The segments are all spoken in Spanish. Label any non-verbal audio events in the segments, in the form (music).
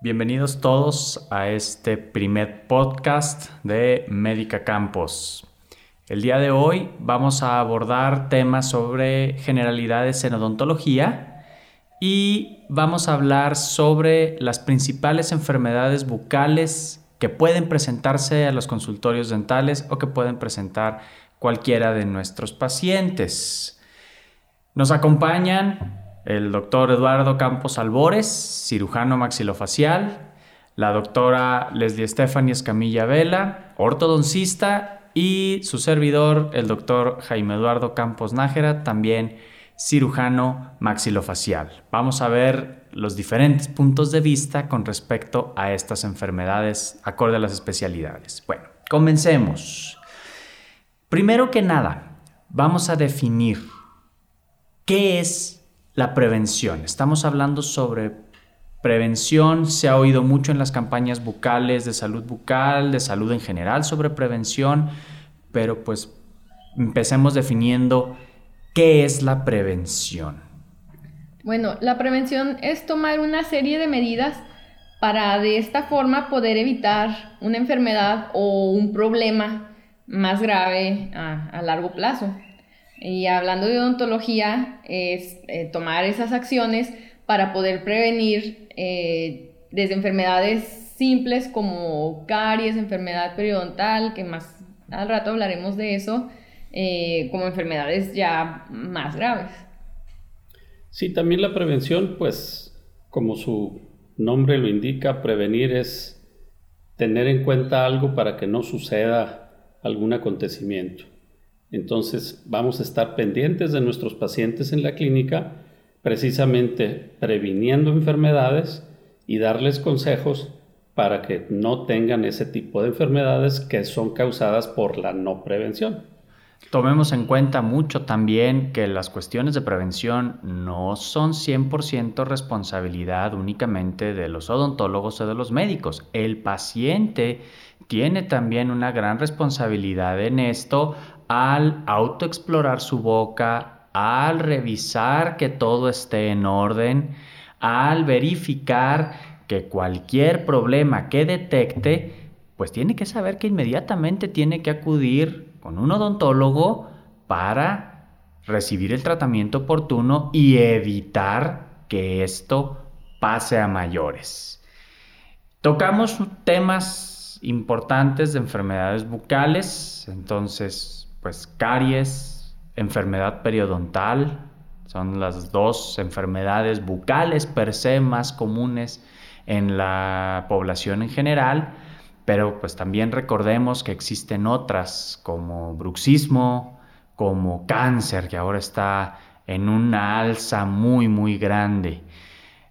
Bienvenidos todos a este primer podcast de Médica Campos. El día de hoy vamos a abordar temas sobre generalidades en odontología y vamos a hablar sobre las principales enfermedades bucales que pueden presentarse a los consultorios dentales o que pueden presentar cualquiera de nuestros pacientes. Nos acompañan el doctor Eduardo Campos Albores, cirujano maxilofacial, la doctora Leslie Stephanie Escamilla Vela, ortodoncista, y su servidor, el doctor Jaime Eduardo Campos Nájera, también cirujano maxilofacial. Vamos a ver los diferentes puntos de vista con respecto a estas enfermedades acorde a las especialidades. Bueno, comencemos. Primero que nada, vamos a definir qué es la prevención. Estamos hablando sobre prevención, se ha oído mucho en las campañas bucales de salud bucal, de salud en general sobre prevención, pero pues empecemos definiendo qué es la prevención. Bueno, la prevención es tomar una serie de medidas para de esta forma poder evitar una enfermedad o un problema más grave a, largo plazo. Y hablando de odontología, es eh, tomar esas acciones para poder prevenir eh, desde enfermedades simples como caries, enfermedad periodontal, que más al rato hablaremos de eso, eh, como enfermedades ya más graves. Sí, también la prevención, pues como su nombre lo indica, prevenir es tener en cuenta algo para que no suceda algún acontecimiento. Entonces vamos a estar pendientes de nuestros pacientes en la clínica, precisamente previniendo enfermedades y darles consejos para que no tengan ese tipo de enfermedades que son causadas por la no prevención. Tomemos en cuenta mucho también que las cuestiones de prevención no son 100% responsabilidad únicamente de los odontólogos o de los médicos. El paciente tiene también una gran responsabilidad en esto al autoexplorar su boca, al revisar que todo esté en orden, al verificar que cualquier problema que detecte, pues tiene que saber que inmediatamente tiene que acudir con un odontólogo para recibir el tratamiento oportuno y evitar que esto pase a mayores. Tocamos temas importantes de enfermedades bucales, entonces pues caries, enfermedad periodontal, son las dos enfermedades bucales per se más comunes en la población en general, pero pues también recordemos que existen otras como bruxismo, como cáncer, que ahora está en una alza muy, muy grande.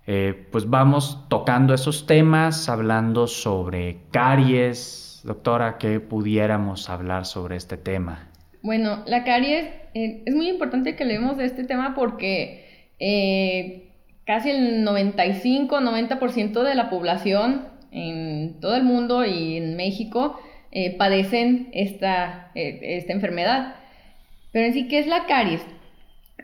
Eh, pues vamos tocando esos temas, hablando sobre caries. Doctora, ¿qué pudiéramos hablar sobre este tema? Bueno, la caries, eh, es muy importante que leemos este tema porque eh, casi el 95-90% de la población en todo el mundo y en México eh, padecen esta, esta enfermedad. Pero en sí, ¿qué es la caries?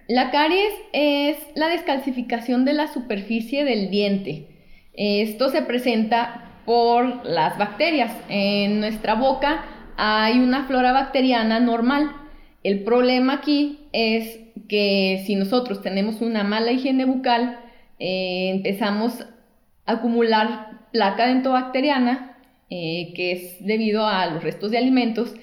La caries es la descalcificación de la superficie del diente. Esto se presenta por las bacterias. En nuestra boca hay una flora bacteriana normal. El problema aquí es que si nosotros tenemos una mala higiene bucal, eh, empezamos a acumular placa dentobacteriana, eh, que es debido a los restos de alimentos,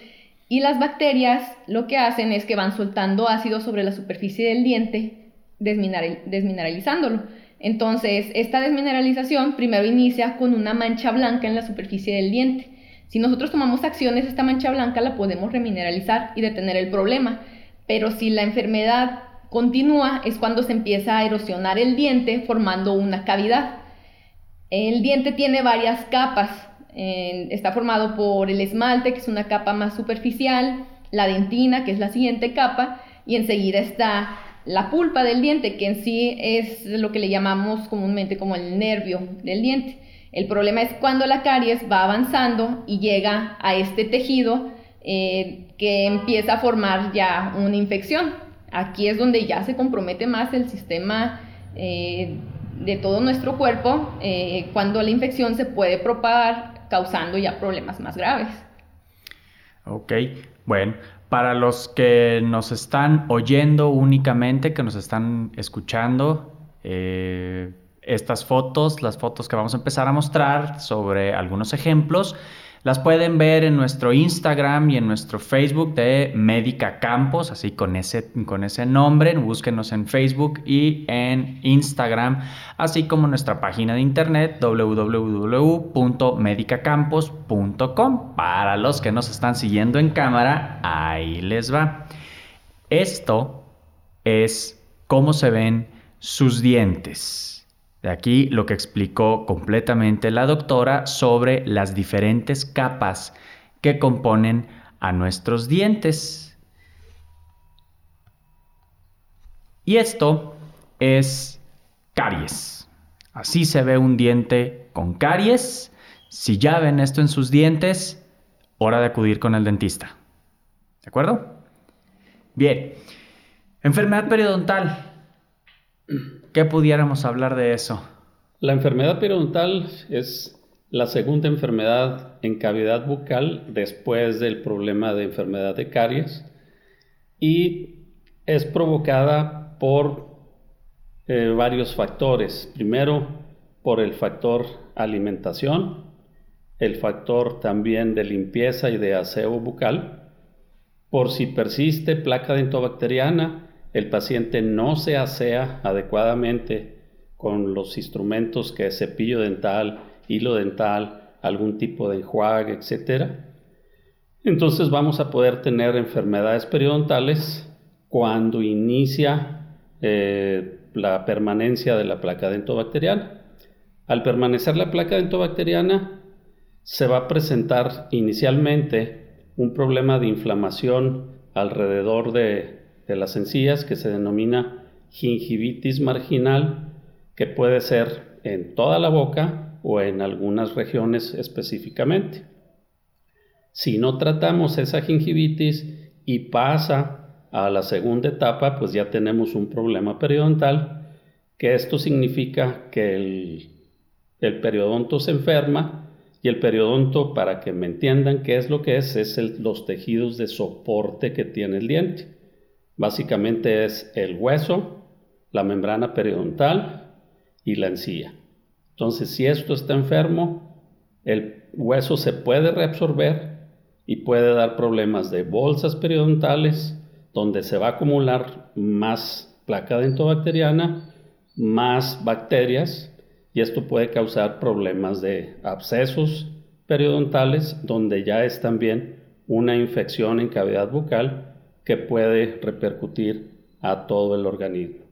y las bacterias lo que hacen es que van soltando ácido sobre la superficie del diente, desmineralizándolo. Entonces, esta desmineralización primero inicia con una mancha blanca en la superficie del diente. Si nosotros tomamos acciones, esta mancha blanca la podemos remineralizar y detener el problema. Pero si la enfermedad continúa, es cuando se empieza a erosionar el diente formando una cavidad. El diente tiene varias capas. está formado por el esmalte, que es una capa más superficial, la dentina, que es la siguiente capa, y enseguida está la pulpa del diente, que en sí es lo que le llamamos comúnmente como el nervio del diente. El problema es cuando la caries va avanzando y llega a este tejido eh, que empieza a formar ya una infección. Aquí es donde ya se compromete más el sistema eh, de todo nuestro cuerpo eh, cuando la infección se puede propagar causando ya problemas más graves. Ok, bueno, para los que nos están oyendo únicamente, que nos están escuchando, estas fotos, las fotos que vamos a empezar a mostrar sobre algunos ejemplos, las pueden ver en nuestro Instagram y en nuestro Facebook de Médica Campos, así con ese, con ese nombre. Búsquenos en Facebook y en Instagram, así como nuestra página de internet www.medicacampos.com. Para los que nos están siguiendo en cámara, ahí les va. Esto es cómo se ven sus dientes. De aquí lo que explicó completamente la doctora sobre las diferentes capas que componen a nuestros dientes. Y esto es caries. Así se ve un diente con caries. Si ya ven esto en sus dientes, hora de acudir con el dentista. ¿De acuerdo? Bien. Enfermedad periodontal. ¿Qué pudiéramos hablar de eso? La enfermedad periodontal es la segunda enfermedad en cavidad bucal después del problema de enfermedad de caries y es provocada por eh, varios factores. Primero, por el factor alimentación, el factor también de limpieza y de aseo bucal, por si persiste placa dentobacteriana, el paciente no se asea adecuadamente con los instrumentos que es cepillo dental, hilo dental, algún tipo de enjuague, etc. Entonces vamos a poder tener enfermedades periodontales cuando inicia eh, la permanencia de la placa dentobacteriana. Al permanecer la placa dentobacteriana, se va a presentar inicialmente un problema de inflamación alrededor de de las encías que se denomina gingivitis marginal, que puede ser en toda la boca o en algunas regiones específicamente. Si no tratamos esa gingivitis y pasa a la segunda etapa, pues ya tenemos un problema periodontal, que esto significa que el, el periodonto se enferma y el periodonto, para que me entiendan qué es lo que es, es los tejidos de soporte que tiene el diente. Básicamente es el hueso, la membrana periodontal y la encía. Entonces, si esto está enfermo, el hueso se puede reabsorber y puede dar problemas de bolsas periodontales, donde se va a acumular más placa dentobacteriana, más bacterias, y esto puede causar problemas de abscesos periodontales, donde ya es también una infección en cavidad bucal que puede repercutir a todo el organismo.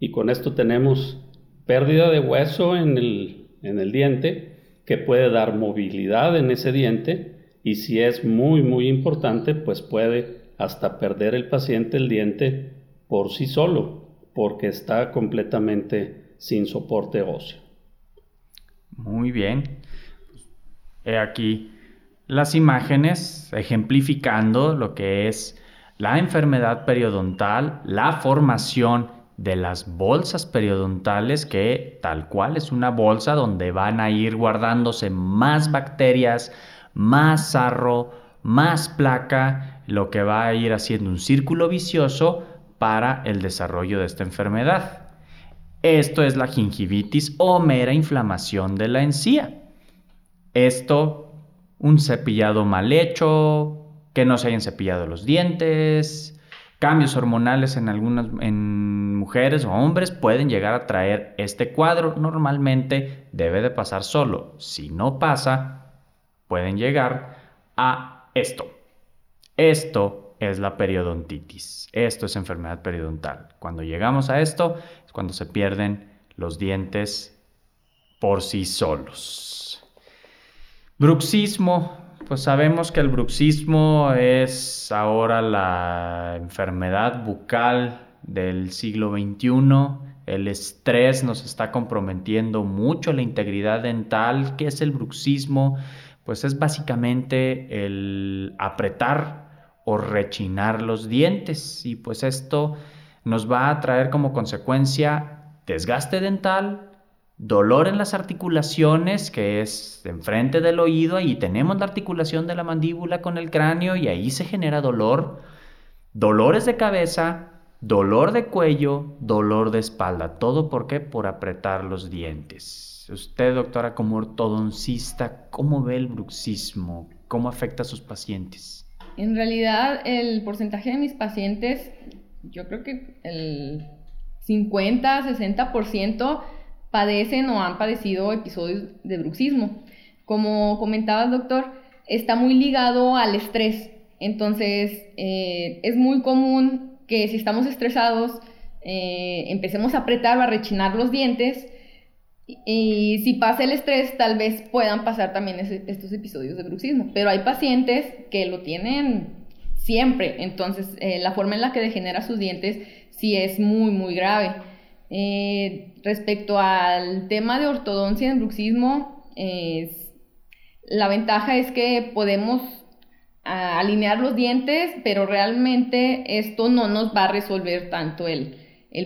Y con esto tenemos pérdida de hueso en el, en el diente, que puede dar movilidad en ese diente y si es muy muy importante, pues puede hasta perder el paciente el diente por sí solo, porque está completamente sin soporte óseo. Muy bien. He aquí las imágenes ejemplificando lo que es la enfermedad periodontal, la formación de las bolsas periodontales, que tal cual es una bolsa donde van a ir guardándose más bacterias, más sarro, más placa, lo que va a ir haciendo un círculo vicioso para el desarrollo de esta enfermedad. Esto es la gingivitis o mera inflamación de la encía. Esto, un cepillado mal hecho, que no se hayan cepillado los dientes, cambios hormonales en algunas en mujeres o hombres pueden llegar a traer este cuadro. Normalmente debe de pasar solo. Si no pasa, pueden llegar a esto. Esto es la periodontitis. Esto es enfermedad periodontal. Cuando llegamos a esto es cuando se pierden los dientes por sí solos. Bruxismo pues sabemos que el bruxismo es ahora la enfermedad bucal del siglo XXI. El estrés nos está comprometiendo mucho la integridad dental. ¿Qué es el bruxismo? Pues es básicamente el apretar o rechinar los dientes y pues esto nos va a traer como consecuencia desgaste dental, dolor en las articulaciones, que es enfrente del oído, y tenemos la articulación de la mandíbula con el cráneo y ahí se genera dolor, dolores de cabeza, dolor de cuello, dolor de espalda. ¿Todo por qué? Por apretar los dientes. Usted, doctora, como ortodoncista, ¿cómo ve el bruxismo? ¿Cómo afecta a sus pacientes? En realidad, el porcentaje de mis pacientes, yo creo que el 50, 60% padecen o han padecido episodios de bruxismo. Como comentaba el doctor, está muy ligado al estrés. Entonces, eh, es muy común que si estamos estresados, eh, empecemos a apretar o a rechinar los dientes. Y si pasa el estrés, tal vez puedan pasar también estos episodios de bruxismo. Pero hay pacientes que lo tienen siempre. Entonces, eh, la forma en la que degenera sus dientes sí es muy, muy grave. Eh, respecto al tema de ortodoncia en bruxismo, la ventaja es que podemos alinear los dientes, pero realmente esto no nos va a resolver tanto el,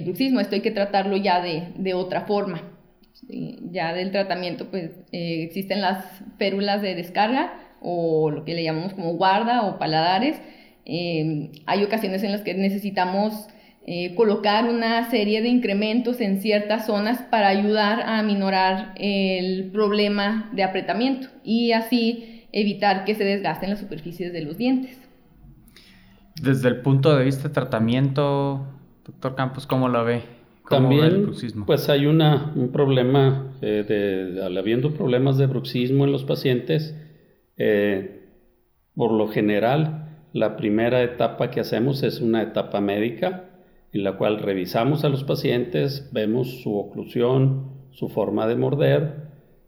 bruxismo, esto hay que tratarlo ya de, otra forma. Ya del tratamiento, pues eh, existen las férulas de descarga o lo que le llamamos como guarda o paladares. Eh, hay ocasiones en las que necesitamos eh, colocar una serie de incrementos en ciertas zonas para ayudar a aminorar el problema de apretamiento y así evitar que se desgasten las superficies de los dientes. Desde el punto de vista de tratamiento, doctor Campos, ¿cómo lo ve? También, pues hay una, un problema, eh, de, habiendo problemas de bruxismo en los pacientes, eh, por lo general, la primera etapa que hacemos es una etapa médica, en la cual revisamos a los pacientes, vemos su oclusión, su forma de morder,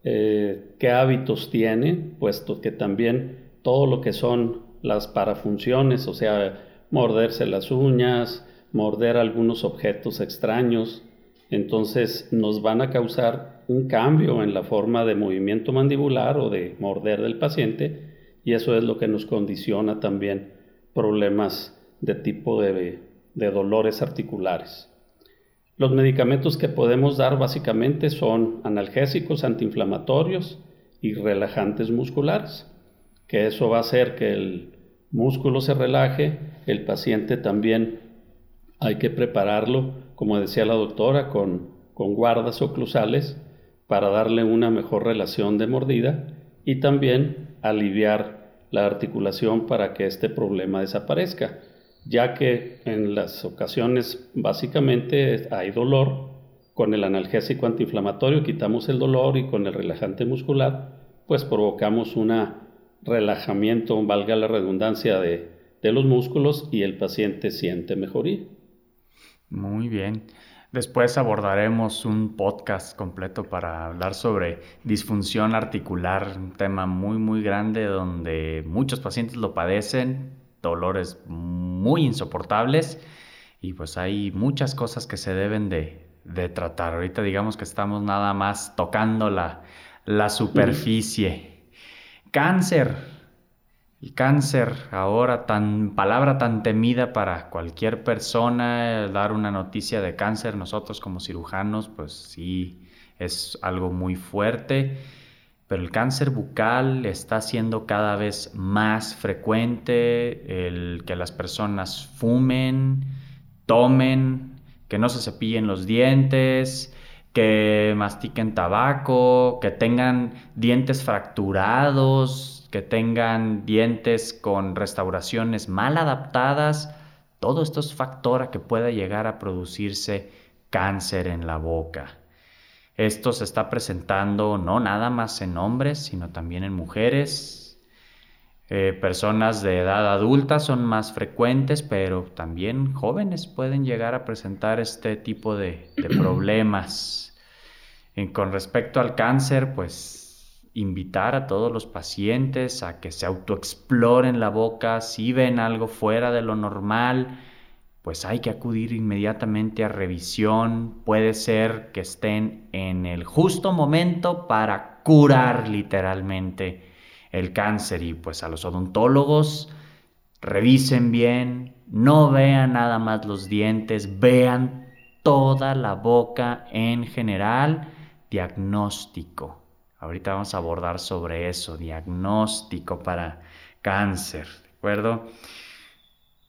eh, qué hábitos tiene, puesto que también todo lo que son las parafunciones, o sea, morderse las uñas, morder algunos objetos extraños, entonces nos van a causar un cambio en la forma de movimiento mandibular o de morder del paciente y eso es lo que nos condiciona también problemas de tipo de de dolores articulares. Los medicamentos que podemos dar básicamente son analgésicos, antiinflamatorios y relajantes musculares, que eso va a hacer que el músculo se relaje, el paciente también hay que prepararlo, como decía la doctora, con, con guardas oclusales para darle una mejor relación de mordida y también aliviar la articulación para que este problema desaparezca ya que en las ocasiones básicamente hay dolor, con el analgésico antiinflamatorio quitamos el dolor y con el relajante muscular pues provocamos un relajamiento, valga la redundancia, de, los músculos y el paciente siente mejoría. Muy bien. Después abordaremos un podcast completo para hablar sobre disfunción articular, un tema muy muy grande donde muchos pacientes lo padecen, dolores muy insoportables y pues hay muchas cosas que se deben de, tratar. Ahorita digamos que estamos nada más tocando la, la superficie. Cáncer. El cáncer, ahora tan palabra tan temida para cualquier persona, dar una noticia de cáncer, nosotros como cirujanos, pues sí, es algo muy fuerte pero el cáncer bucal está siendo cada vez más frecuente, el que las personas fumen, tomen, que no se cepillen los dientes, que mastiquen tabaco, que tengan dientes fracturados, que tengan dientes con restauraciones mal adaptadas. Todo esto es factor a que pueda llegar a producirse cáncer en la boca. Esto se está presentando no nada más en hombres, sino también en mujeres. Eh, personas de edad adulta son más frecuentes, pero también jóvenes pueden llegar a presentar este tipo de, (clears throat) problemas. con respecto al cáncer, pues invitar a todos los pacientes a que se autoexploren la boca si ven algo fuera de lo normal pues hay que acudir inmediatamente a revisión. Puede ser que estén en el justo momento para curar literalmente el cáncer y pues a los odontólogos revisen bien, no vean nada más los dientes, vean toda la boca en general diagnóstico. Ahorita vamos a abordar sobre eso, diagnóstico para cáncer, ¿de acuerdo?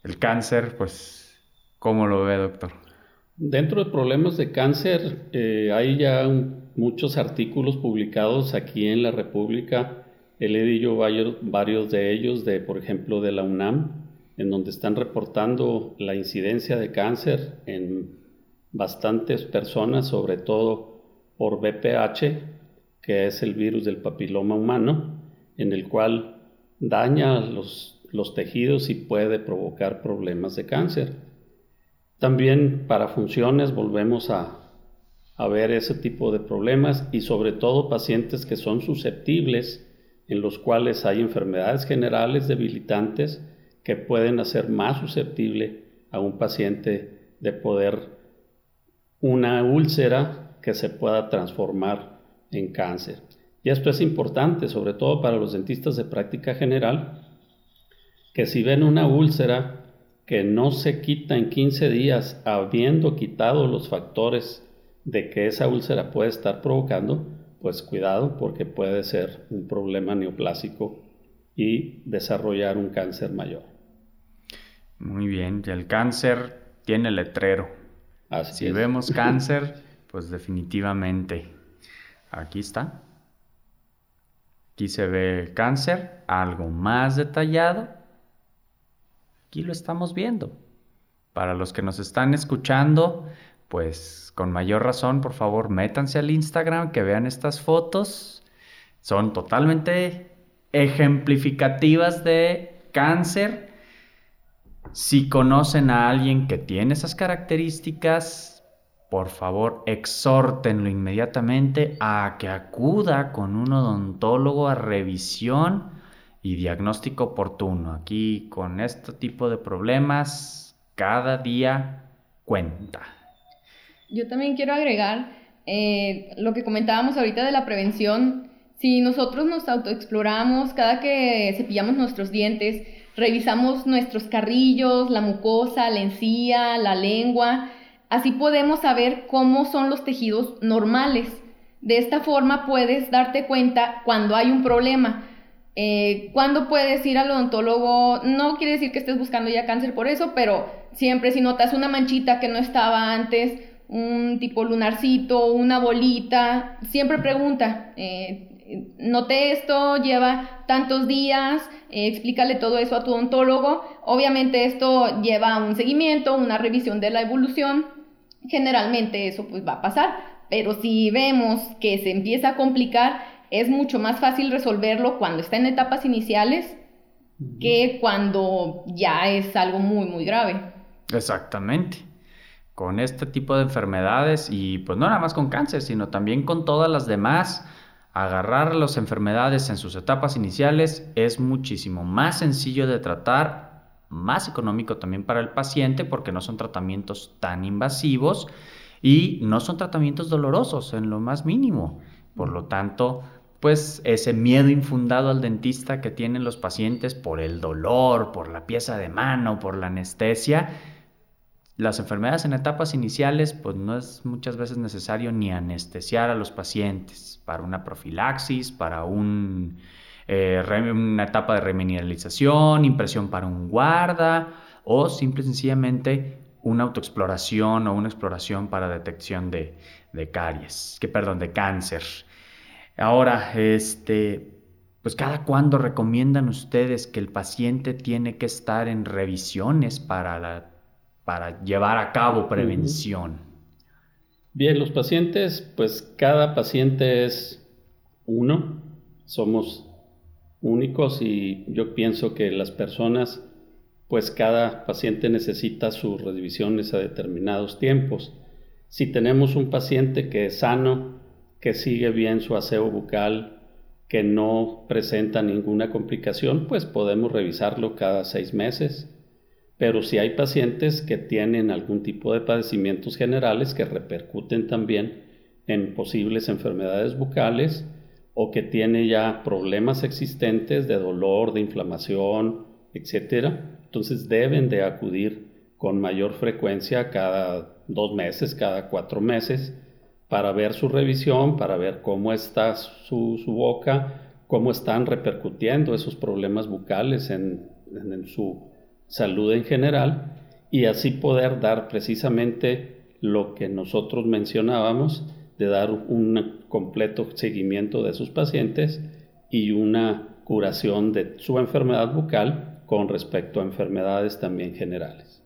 El cáncer, pues, ¿cómo lo ve, doctor? Dentro de problemas de cáncer, eh, hay ya muchos artículos publicados aquí en la República. He leído varios, de ellos, de, por ejemplo, de la UNAM, en donde están reportando la incidencia de cáncer en bastantes personas, sobre todo por BPH, que es el virus del papiloma humano, en el cual daña los, los tejidos y puede provocar problemas de cáncer. También para funciones volvemos a, a ver ese tipo de problemas y sobre todo pacientes que son susceptibles, en los cuales hay enfermedades generales debilitantes, que pueden hacer más susceptible a un paciente de poder una úlcera que se pueda transformar en cáncer. Y esto es importante, sobre todo para los dentistas de práctica general, que si ven una úlcera que no se quita en 15 días, habiendo quitado los factores de que esa úlcera puede estar provocando, pues cuidado porque puede ser un problema neoplásico y desarrollar un cáncer mayor. Muy bien, el cáncer tiene letrero. si vemos (laughs) cáncer, pues definitivamente. Aquí está. Aquí se ve cáncer, algo más detallado. Aquí lo estamos viendo. Para los que nos están escuchando, pues con mayor razón, por favor, métanse al Instagram, que vean estas fotos. Son totalmente ejemplificativas de cáncer si conocen a alguien que tiene esas características, por favor exhórtenlo inmediatamente a que acuda con un odontólogo a revisión y diagnóstico oportuno. Aquí con este tipo de problemas, cada día cuenta. Yo también quiero agregar eh, lo que comentábamos ahorita de la prevención. Si nosotros nos autoexploramos cada que cepillamos nuestros dientes, revisamos nuestros carrillos, la mucosa, la encía, la lengua. Así podemos saber cómo son los tejidos normales. De esta forma puedes darte cuenta cuando hay un problema. Eh, cuando puedes ir al odontólogo, no quiere decir que estés buscando ya cáncer por eso, pero siempre si notas una manchita que no estaba antes, un tipo lunarcito, una bolita, siempre pregunta. Eh, noté esto, lleva tantos días, eh, explícale todo eso a tu odontólogo. Obviamente esto lleva a un seguimiento, una revisión de la evolución. Generalmente eso pues va a pasar, pero si vemos que se empieza a complicar, es mucho más fácil resolverlo cuando está en etapas iniciales que cuando ya es algo muy, muy grave. Exactamente. Con este tipo de enfermedades y pues no nada más con cáncer, sino también con todas las demás agarrar las enfermedades en sus etapas iniciales es muchísimo más sencillo de tratar, más económico también para el paciente porque no son tratamientos tan invasivos y no son tratamientos dolorosos en lo más mínimo. Por lo tanto, pues ese miedo infundado al dentista que tienen los pacientes por el dolor, por la pieza de mano, por la anestesia, las enfermedades en etapas iniciales, pues no es muchas veces necesario ni anestesiar a los pacientes para una profilaxis, para eh, una etapa de remineralización, impresión para un guarda o simple y sencillamente una autoexploración o una exploración para detección de, de caries, que perdón, de cáncer. Ahora, este, pues cada cuándo recomiendan ustedes que el paciente tiene que estar en revisiones para la para llevar a cabo prevención? Bien, los pacientes, pues cada paciente es uno, somos únicos y yo pienso que las personas, pues cada paciente necesita sus revisiones a determinados tiempos. Si tenemos un paciente que es sano, que sigue bien su aseo bucal, que no presenta ninguna complicación, pues podemos revisarlo cada seis meses. Pero si hay pacientes que tienen algún tipo de padecimientos generales que repercuten también en posibles enfermedades bucales o que tiene ya problemas existentes de dolor, de inflamación, etcétera, entonces deben de acudir con mayor frecuencia cada dos meses, cada cuatro meses, para ver su revisión, para ver cómo está su, boca, cómo están repercutiendo esos problemas bucales en, su salud en general y así poder dar precisamente lo que nosotros mencionábamos, de dar un completo seguimiento de sus pacientes y una curación de su enfermedad bucal con respecto a enfermedades también generales.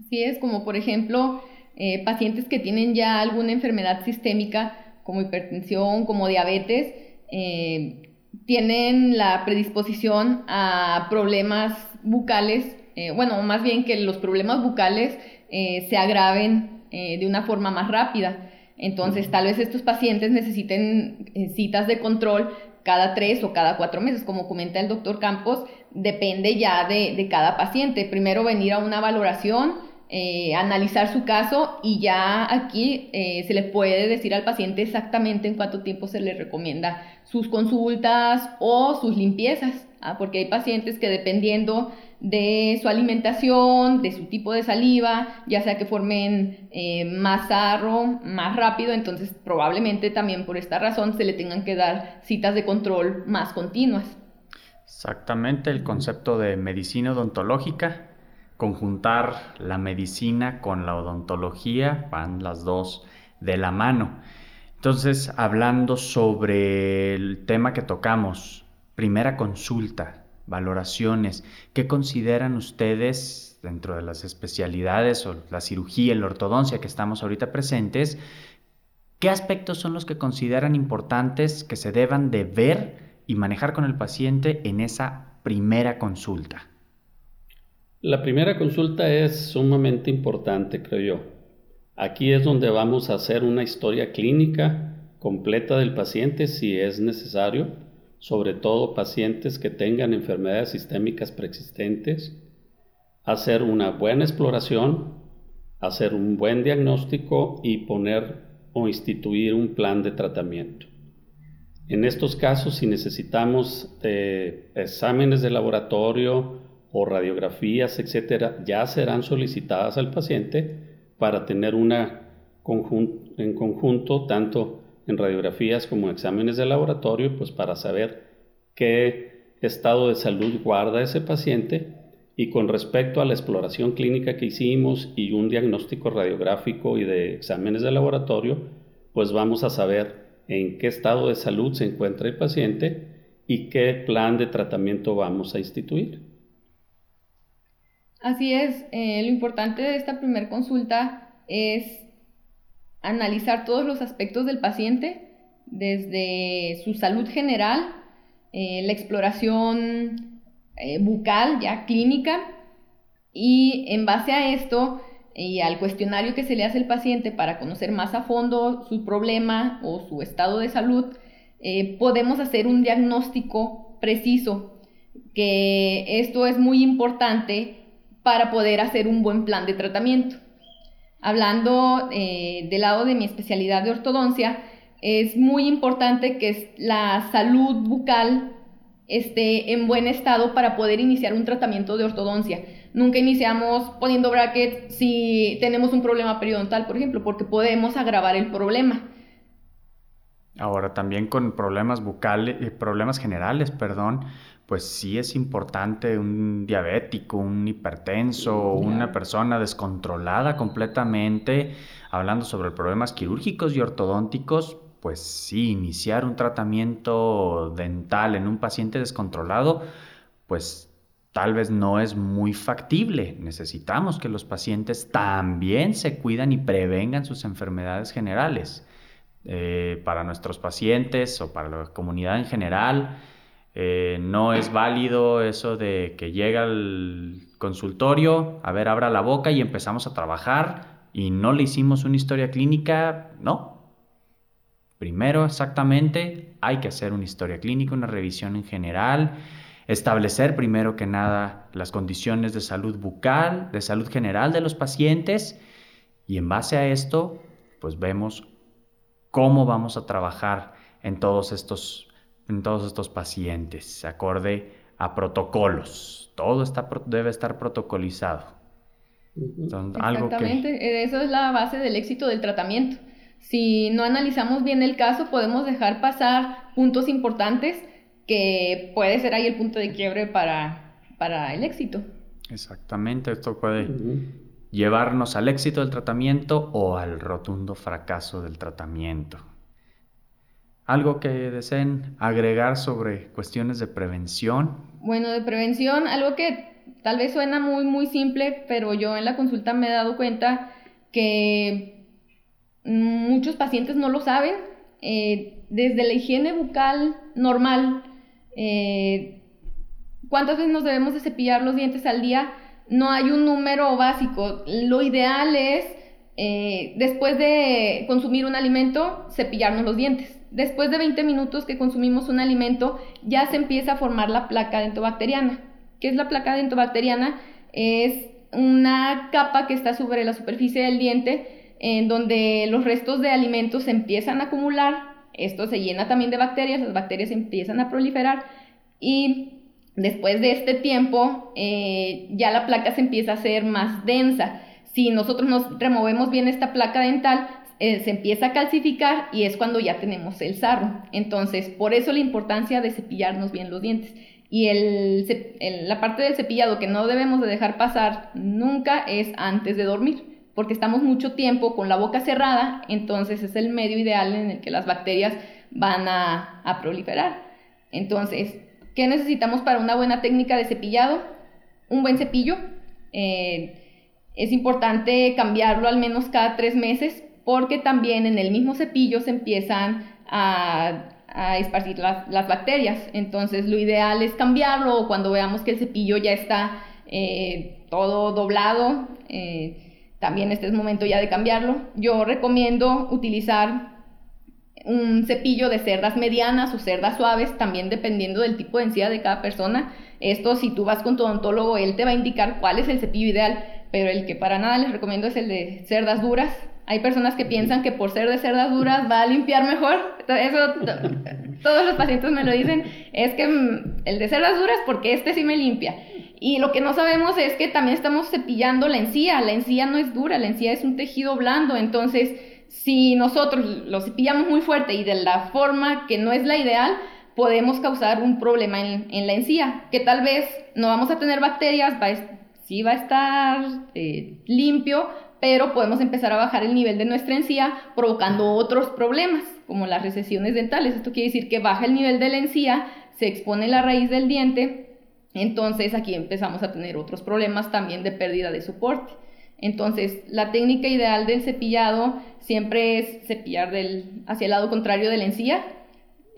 Así es, como por ejemplo eh, pacientes que tienen ya alguna enfermedad sistémica como hipertensión, como diabetes, eh, tienen la predisposición a problemas bucales, eh, bueno, más bien que los problemas bucales se agraven de una forma más rápida. Entonces, tal vez estos pacientes necesiten citas de control cada tres o cada cuatro meses, como comenta el doctor Campos, depende ya de, de cada paciente. Primero venir a una valoración, eh, analizar su caso y ya aquí eh, se le puede decir al paciente exactamente en cuánto tiempo se le recomienda sus consultas o sus limpiezas, ¿ah? porque hay pacientes que dependiendo de su alimentación, de su tipo de saliva, ya sea que formen eh, más sarro, más rápido, entonces probablemente también por esta razón se le tengan que dar citas de control más continuas. Exactamente, el concepto de medicina odontológica conjuntar la medicina con la odontología, van las dos de la mano. Entonces, hablando sobre el tema que tocamos, primera consulta, valoraciones, ¿qué consideran ustedes dentro de las especialidades o la cirugía, la ortodoncia que estamos ahorita presentes? ¿Qué aspectos son los que consideran importantes que se deban de ver y manejar con el paciente en esa primera consulta? La primera consulta es sumamente importante, creo yo. Aquí es donde vamos a hacer una historia clínica completa del paciente si es necesario, sobre todo pacientes que tengan enfermedades sistémicas preexistentes, hacer una buena exploración, hacer un buen diagnóstico y poner o instituir un plan de tratamiento. En estos casos, si necesitamos eh, exámenes de laboratorio, o radiografías, etcétera, ya serán solicitadas al paciente para tener una en conjunto, tanto en radiografías como en exámenes de laboratorio, pues para saber qué estado de salud guarda ese paciente y con respecto a la exploración clínica que hicimos y un diagnóstico radiográfico y de exámenes de laboratorio, pues vamos a saber en qué estado de salud se encuentra el paciente y qué plan de tratamiento vamos a instituir. Así es, eh, lo importante de esta primera consulta es analizar todos los aspectos del paciente, desde su salud general, eh, la exploración eh, bucal ya clínica y en base a esto y al cuestionario que se le hace al paciente para conocer más a fondo su problema o su estado de salud, podemos hacer un diagnóstico preciso, que esto es muy importante para poder hacer un buen plan de tratamiento. Hablando eh, del lado de mi especialidad de ortodoncia, es muy importante que la salud bucal esté en buen estado para poder iniciar un tratamiento de ortodoncia. Nunca iniciamos poniendo brackets si tenemos un problema periodontal, por ejemplo, porque podemos agravar el problema. Ahora también con problemas bucales, eh, problemas generales, perdón, pues sí es importante un diabético, un hipertenso, una persona descontrolada completamente, hablando sobre problemas quirúrgicos y ortodónticos, pues sí, iniciar un tratamiento dental en un paciente descontrolado, pues tal vez no es muy factible. Necesitamos que los pacientes también se cuidan y prevengan sus enfermedades generales. Eh, para nuestros pacientes o para la comunidad en general, eh, no es válido eso de que llega al consultorio, a ver, abra la boca y empezamos a trabajar y no le hicimos una historia clínica, no. Primero, exactamente, hay que hacer una historia clínica, una revisión en general, establecer primero que nada las condiciones de salud bucal, de salud general de los pacientes y en base a esto, pues vemos cómo vamos a trabajar en todos estos en todos estos pacientes, acorde a protocolos. Todo está, debe estar protocolizado. Exactamente, eso es la base del éxito del tratamiento. Si no analizamos bien el caso, podemos dejar pasar puntos importantes que puede ser ahí el punto de quiebre para, para el éxito. Exactamente, esto puede llevarnos al éxito del tratamiento o al rotundo fracaso del tratamiento. ¿Algo que deseen agregar sobre cuestiones de prevención? Bueno, de prevención, algo que tal vez suena muy, muy simple, pero yo en la consulta me he dado cuenta que muchos pacientes no lo saben. Eh, desde la higiene bucal normal, eh, ¿cuántas veces nos debemos de cepillar los dientes al día? No hay un número básico. Lo ideal es, eh, después de consumir un alimento, cepillarnos los dientes después de 20 minutos que consumimos un alimento, ya se empieza a formar la placa dentobacteriana. ¿Qué es la placa dentobacteriana? Es una capa que está sobre la superficie del diente en donde los restos de alimentos se empiezan a acumular, esto se llena también de bacterias, las bacterias empiezan a proliferar y después de este tiempo eh, ya la placa se empieza a hacer más densa. Si nosotros nos removemos bien esta placa dental, eh, se empieza a calcificar y es cuando ya tenemos el sarro. Entonces, por eso la importancia de cepillarnos bien los dientes. Y el, la parte del cepillado que no debemos de dejar pasar nunca es antes de dormir, porque estamos mucho tiempo con la boca cerrada, entonces es el medio ideal en el que las bacterias van a, proliferar. Entonces, ¿qué necesitamos para una buena técnica de cepillado? Un buen cepillo. Eh, es importante cambiarlo al menos cada tres meses porque también en el mismo cepillo se empiezan a, esparcir las, bacterias. Entonces lo ideal es cambiarlo cuando veamos que el cepillo ya está eh, todo doblado, eh, también este es momento ya de cambiarlo. Yo recomiendo utilizar un cepillo de cerdas medianas o cerdas suaves, también dependiendo del tipo de encía de cada persona. Esto si tú vas con tu odontólogo, él te va a indicar cuál es el cepillo ideal, pero el que para nada les recomiendo es el de cerdas duras, hay personas que piensan que por ser de cerdas duras va a limpiar mejor. Eso todos los pacientes me lo dicen. Es que mm, el de cerdas duras porque este sí me limpia. Y lo que no sabemos es que también estamos cepillando la encía. La encía no es dura, la encía es un tejido blando. Entonces, si nosotros lo cepillamos muy fuerte y de la forma que no es la ideal, podemos causar un problema en, la encía. Que tal vez no vamos a tener bacterias, va sí va a estar eh, limpio, pero podemos empezar a bajar el nivel de nuestra encía provocando otros problemas, como las recesiones dentales. Esto quiere decir que baja el nivel de la encía, se expone la raíz del diente, entonces aquí empezamos a tener otros problemas también de pérdida de soporte. Entonces, la técnica ideal del cepillado siempre es cepillar del, hacia el lado contrario de la encía.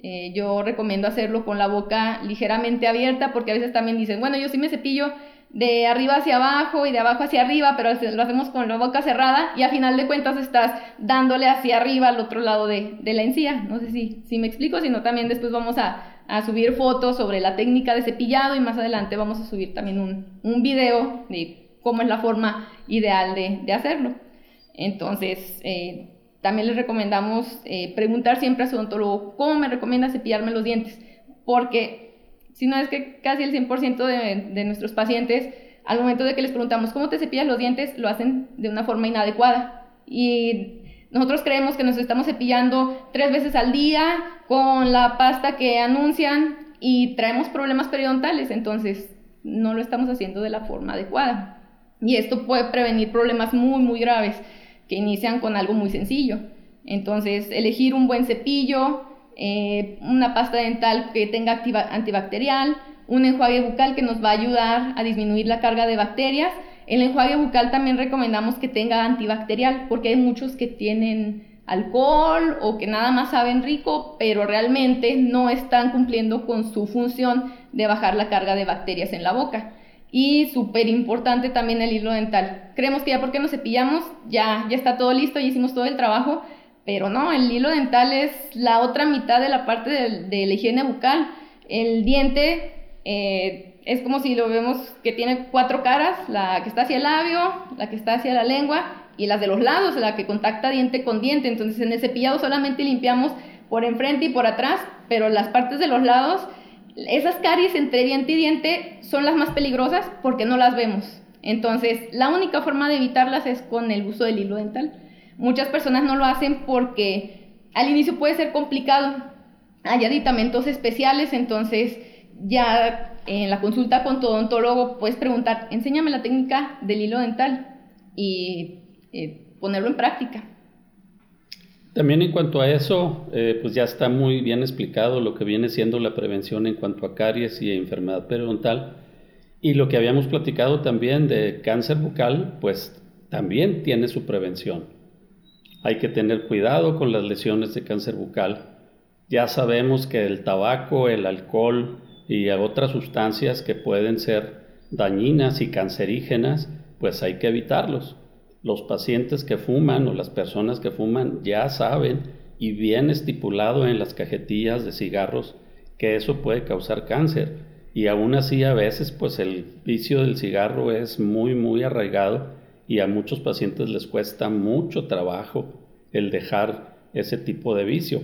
Eh, yo recomiendo hacerlo con la boca ligeramente abierta porque a veces también dicen, bueno, yo sí me cepillo de arriba hacia abajo y de abajo hacia arriba, pero lo hacemos con la boca cerrada y a final de cuentas estás dándole hacia arriba al otro lado de, la encía. No sé si, si me explico, sino también después vamos a, subir fotos sobre la técnica de cepillado y más adelante vamos a subir también un, un video de cómo es la forma ideal de, hacerlo. Entonces, eh, también les recomendamos eh, preguntar siempre a su odontólogo cómo me recomienda cepillarme los dientes, porque sino es que casi el 100% de, de nuestros pacientes, al momento de que les preguntamos cómo te cepillas los dientes, lo hacen de una forma inadecuada. Y nosotros creemos que nos estamos cepillando tres veces al día con la pasta que anuncian y traemos problemas periodontales, entonces no lo estamos haciendo de la forma adecuada. Y esto puede prevenir problemas muy, muy graves que inician con algo muy sencillo. Entonces, elegir un buen cepillo, eh, una pasta dental que tenga antibacterial, un enjuague bucal que nos va a ayudar a disminuir la carga de bacterias. El enjuague bucal también recomendamos que tenga antibacterial porque hay muchos que tienen alcohol o que nada más saben rico, pero realmente no están cumpliendo con su función de bajar la carga de bacterias en la boca. Y súper importante también el hilo dental. Creemos que ya porque nos cepillamos, ya, ya está todo listo, ya hicimos todo el trabajo, pero no, el hilo dental es la otra mitad de la parte de, la higiene bucal. El diente eh, es como si lo vemos que tiene cuatro caras, la que está hacia el labio, la que está hacia la lengua y las de los lados, la que contacta diente con diente. Entonces en el cepillado solamente limpiamos por enfrente y por atrás, pero las partes de los lados, esas caries entre diente y diente son las más peligrosas porque no las vemos. Entonces la única forma de evitarlas es con el uso del hilo dental muchas personas no lo hacen porque al inicio puede ser complicado. Hay aditamentos especiales, entonces ya en la consulta con tu odontólogo puedes preguntar, enséñame la técnica del hilo dental y eh, ponerlo en práctica. También en cuanto a eso, eh, pues ya está muy bien explicado lo que viene siendo la prevención en cuanto a caries y enfermedad periodontal. Y lo que habíamos platicado también de cáncer bucal, pues también tiene su prevención. Hay que tener cuidado con las lesiones de cáncer bucal. Ya sabemos que el tabaco, el alcohol y otras sustancias que pueden ser dañinas y cancerígenas, pues hay que evitarlos los pacientes que fuman o las personas que fuman ya saben y bien estipulado en las cajetillas de cigarros que eso puede causar cáncer. Y aún así a veces pues el vicio del cigarro es muy muy arraigado y a muchos pacientes les cuesta mucho trabajo el dejar ese tipo de vicio.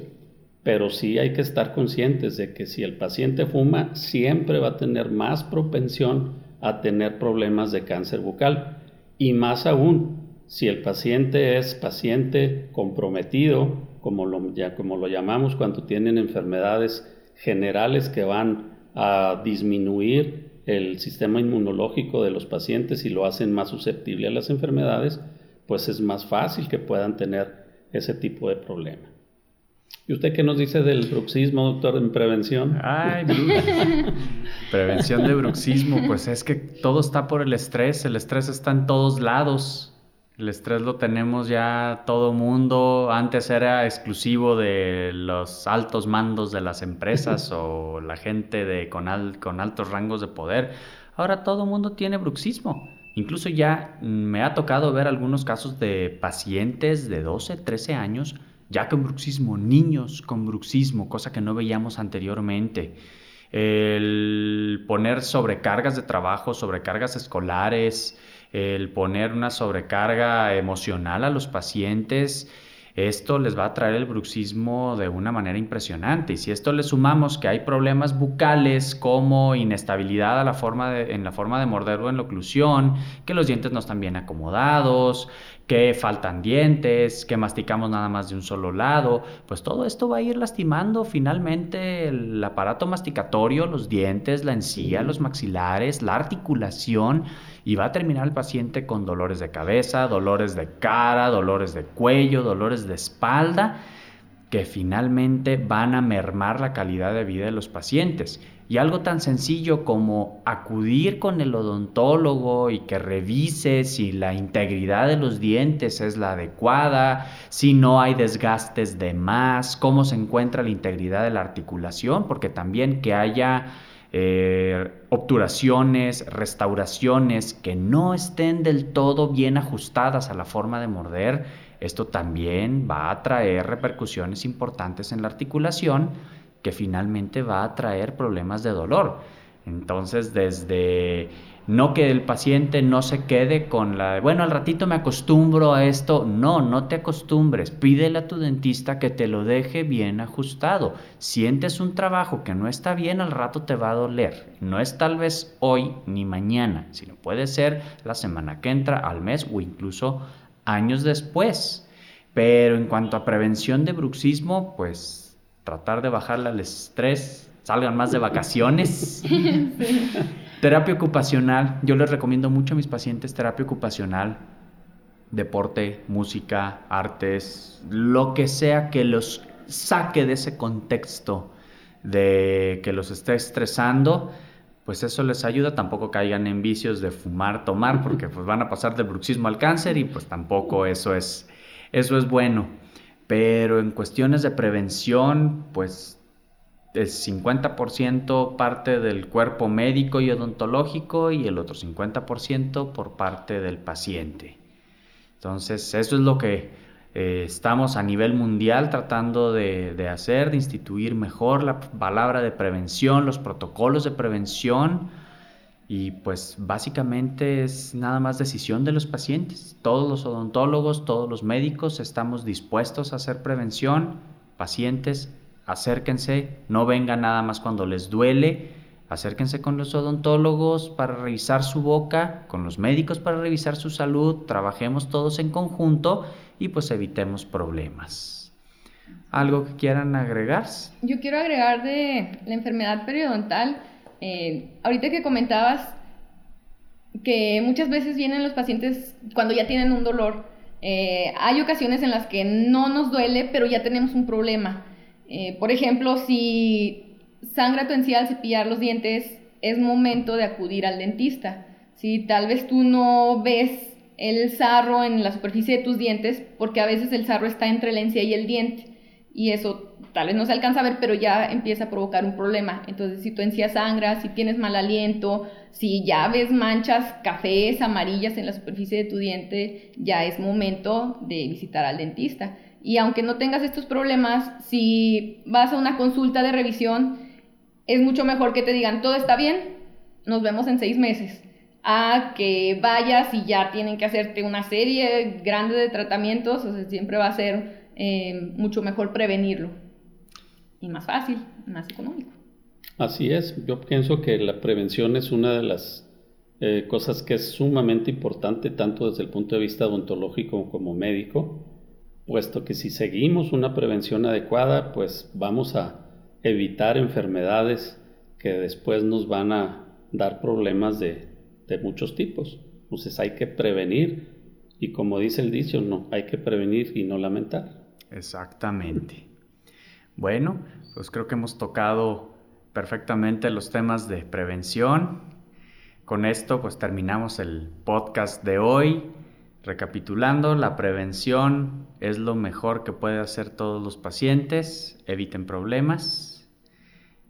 Pero sí hay que estar conscientes de que si el paciente fuma siempre va a tener más propensión a tener problemas de cáncer bucal. Y más aún, si el paciente es paciente comprometido, como lo, ya, como lo llamamos cuando tienen enfermedades generales que van a disminuir el sistema inmunológico de los pacientes y lo hacen más susceptible a las enfermedades, pues es más fácil que puedan tener ese tipo de problema. ¿Y usted qué nos dice del bruxismo, doctor, en prevención? Ay, (laughs) prevención de bruxismo, pues es que todo está por el estrés, el estrés está en todos lados. El estrés lo tenemos ya todo mundo. Antes era exclusivo de los altos mandos de las empresas (laughs) o la gente de, con, con altos rangos de poder. Ahora todo mundo tiene bruxismo. Incluso ya me ha tocado ver algunos casos de pacientes de 12, 13 años ya con bruxismo, niños con bruxismo, cosa que no veíamos anteriormente. El poner sobrecargas de trabajo, sobrecargas escolares, el poner una sobrecarga emocional a los pacientes, esto les va a traer el bruxismo de una manera impresionante. Y si esto le sumamos que hay problemas bucales como inestabilidad a la forma en la forma de morder o en la oclusión, que los dientes no están bien acomodados, que faltan dientes, que masticamos nada más de un solo lado, pues todo esto va a ir lastimando finalmente el aparato masticatorio, los dientes, la encía, los maxilares, la articulación y va a terminar el paciente con dolores de cabeza, dolores de cara, dolores de cuello, dolores de espalda que finalmente van a mermar la calidad de vida de los pacientes. Y algo tan sencillo como acudir con el odontólogo y que revise si la integridad de los dientes es la adecuada, si no hay desgastes de más, cómo se encuentra la integridad de la articulación, porque también que haya eh, obturaciones, restauraciones que no estén del todo bien ajustadas a la forma de morder, esto también va a traer repercusiones importantes en la articulación que finalmente va a traer problemas de dolor. Entonces, desde no que el paciente no se quede con la, bueno, al ratito me acostumbro a esto. No, no te acostumbres. Pídele a tu dentista que te lo deje bien ajustado. Sientes un trabajo que no está bien, al rato te va a doler. No es tal vez hoy ni mañana, sino puede ser la semana que entra, al mes o incluso años después. Pero en cuanto a prevención de bruxismo, pues tratar de bajarle al estrés, salgan más de vacaciones. (laughs) Terapia ocupacional, yo les recomiendo mucho a mis pacientes terapia ocupacional, deporte, música, artes, lo que sea que los saque de ese contexto de que los esté estresando, pues eso les ayuda, tampoco caigan en vicios de fumar, tomar, porque pues van a pasar del bruxismo al cáncer y pues tampoco eso es, eso es bueno. Pero en cuestiones de prevención, pues el 50% parte del cuerpo médico y odontológico y el otro 50% por parte del paciente. Entonces, eso es lo que eh, estamos a nivel mundial tratando de, de, hacer, de instituir mejor la palabra de prevención, los protocolos de prevención y pues básicamente es nada más decisión de los pacientes. Todos los odontólogos, todos los médicos estamos dispuestos a hacer prevención. Pacientes, acérquense, no vengan nada más cuando les duele. acérquense con los odontólogos para revisar su boca, con los médicos para revisar su salud, trabajemos todos en conjunto y pues evitemos problemas. ¿Algo que quieran agregar? Yo quiero agregar de la enfermedad periodontal. Eh, ahorita que comentabas que muchas veces vienen los pacientes cuando ya tienen un dolor. Eh, hay ocasiones en las que no nos duele, pero ya tenemos un problema. Eh, por ejemplo, si sangra tu encía al cepillar los dientes, es momento de acudir al dentista. Si tal vez tú no ves el sarro en la superficie de tus dientes, porque a veces el sarro está entre la encía y el diente, y eso tal vez no se alcanza a ver, pero ya empieza a provocar un problema. Entonces, si tu encía sangra, si tienes mal aliento, si ya ves manchas cafés, amarillas en la superficie de tu diente, ya es momento de visitar al dentista. Y aunque no tengas estos problemas, si vas a una consulta de revisión, es mucho mejor que te digan, todo está bien, nos vemos en seis meses, a que vayas y ya tienen que hacerte una serie grande de tratamientos, o siempre va a ser eh, mucho mejor prevenirlo. Y más fácil, más económico. Así es, yo pienso que la prevención es una de las eh, cosas que es sumamente importante tanto desde el punto de vista odontológico como médico, puesto que si seguimos una prevención adecuada, pues vamos a evitar enfermedades que después nos van a dar problemas de, muchos tipos. Entonces hay que prevenir y como dice el dicho, no, hay que prevenir y no lamentar. Exactamente. Bueno, pues creo que hemos tocado perfectamente los temas de prevención. Con esto pues terminamos el podcast de hoy. Recapitulando, la prevención es lo mejor que puede hacer todos los pacientes. Eviten problemas,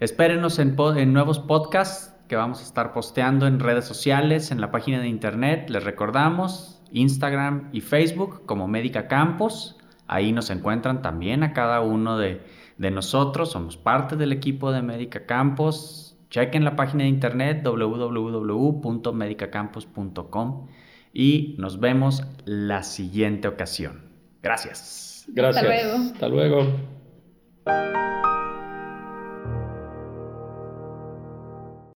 Espérenos en, nuevos podcasts que vamos a estar posteando en redes sociales, en la página de internet. Les recordamos Instagram y Facebook como Médica Campus. Ahí nos encuentran también a cada uno de, de nosotros. Somos parte del equipo de Médica Campus. Chequen la página de internet www.medicacampus.com y nos vemos la siguiente ocasión. Gracias. Gracias. Hasta luego. Hasta luego.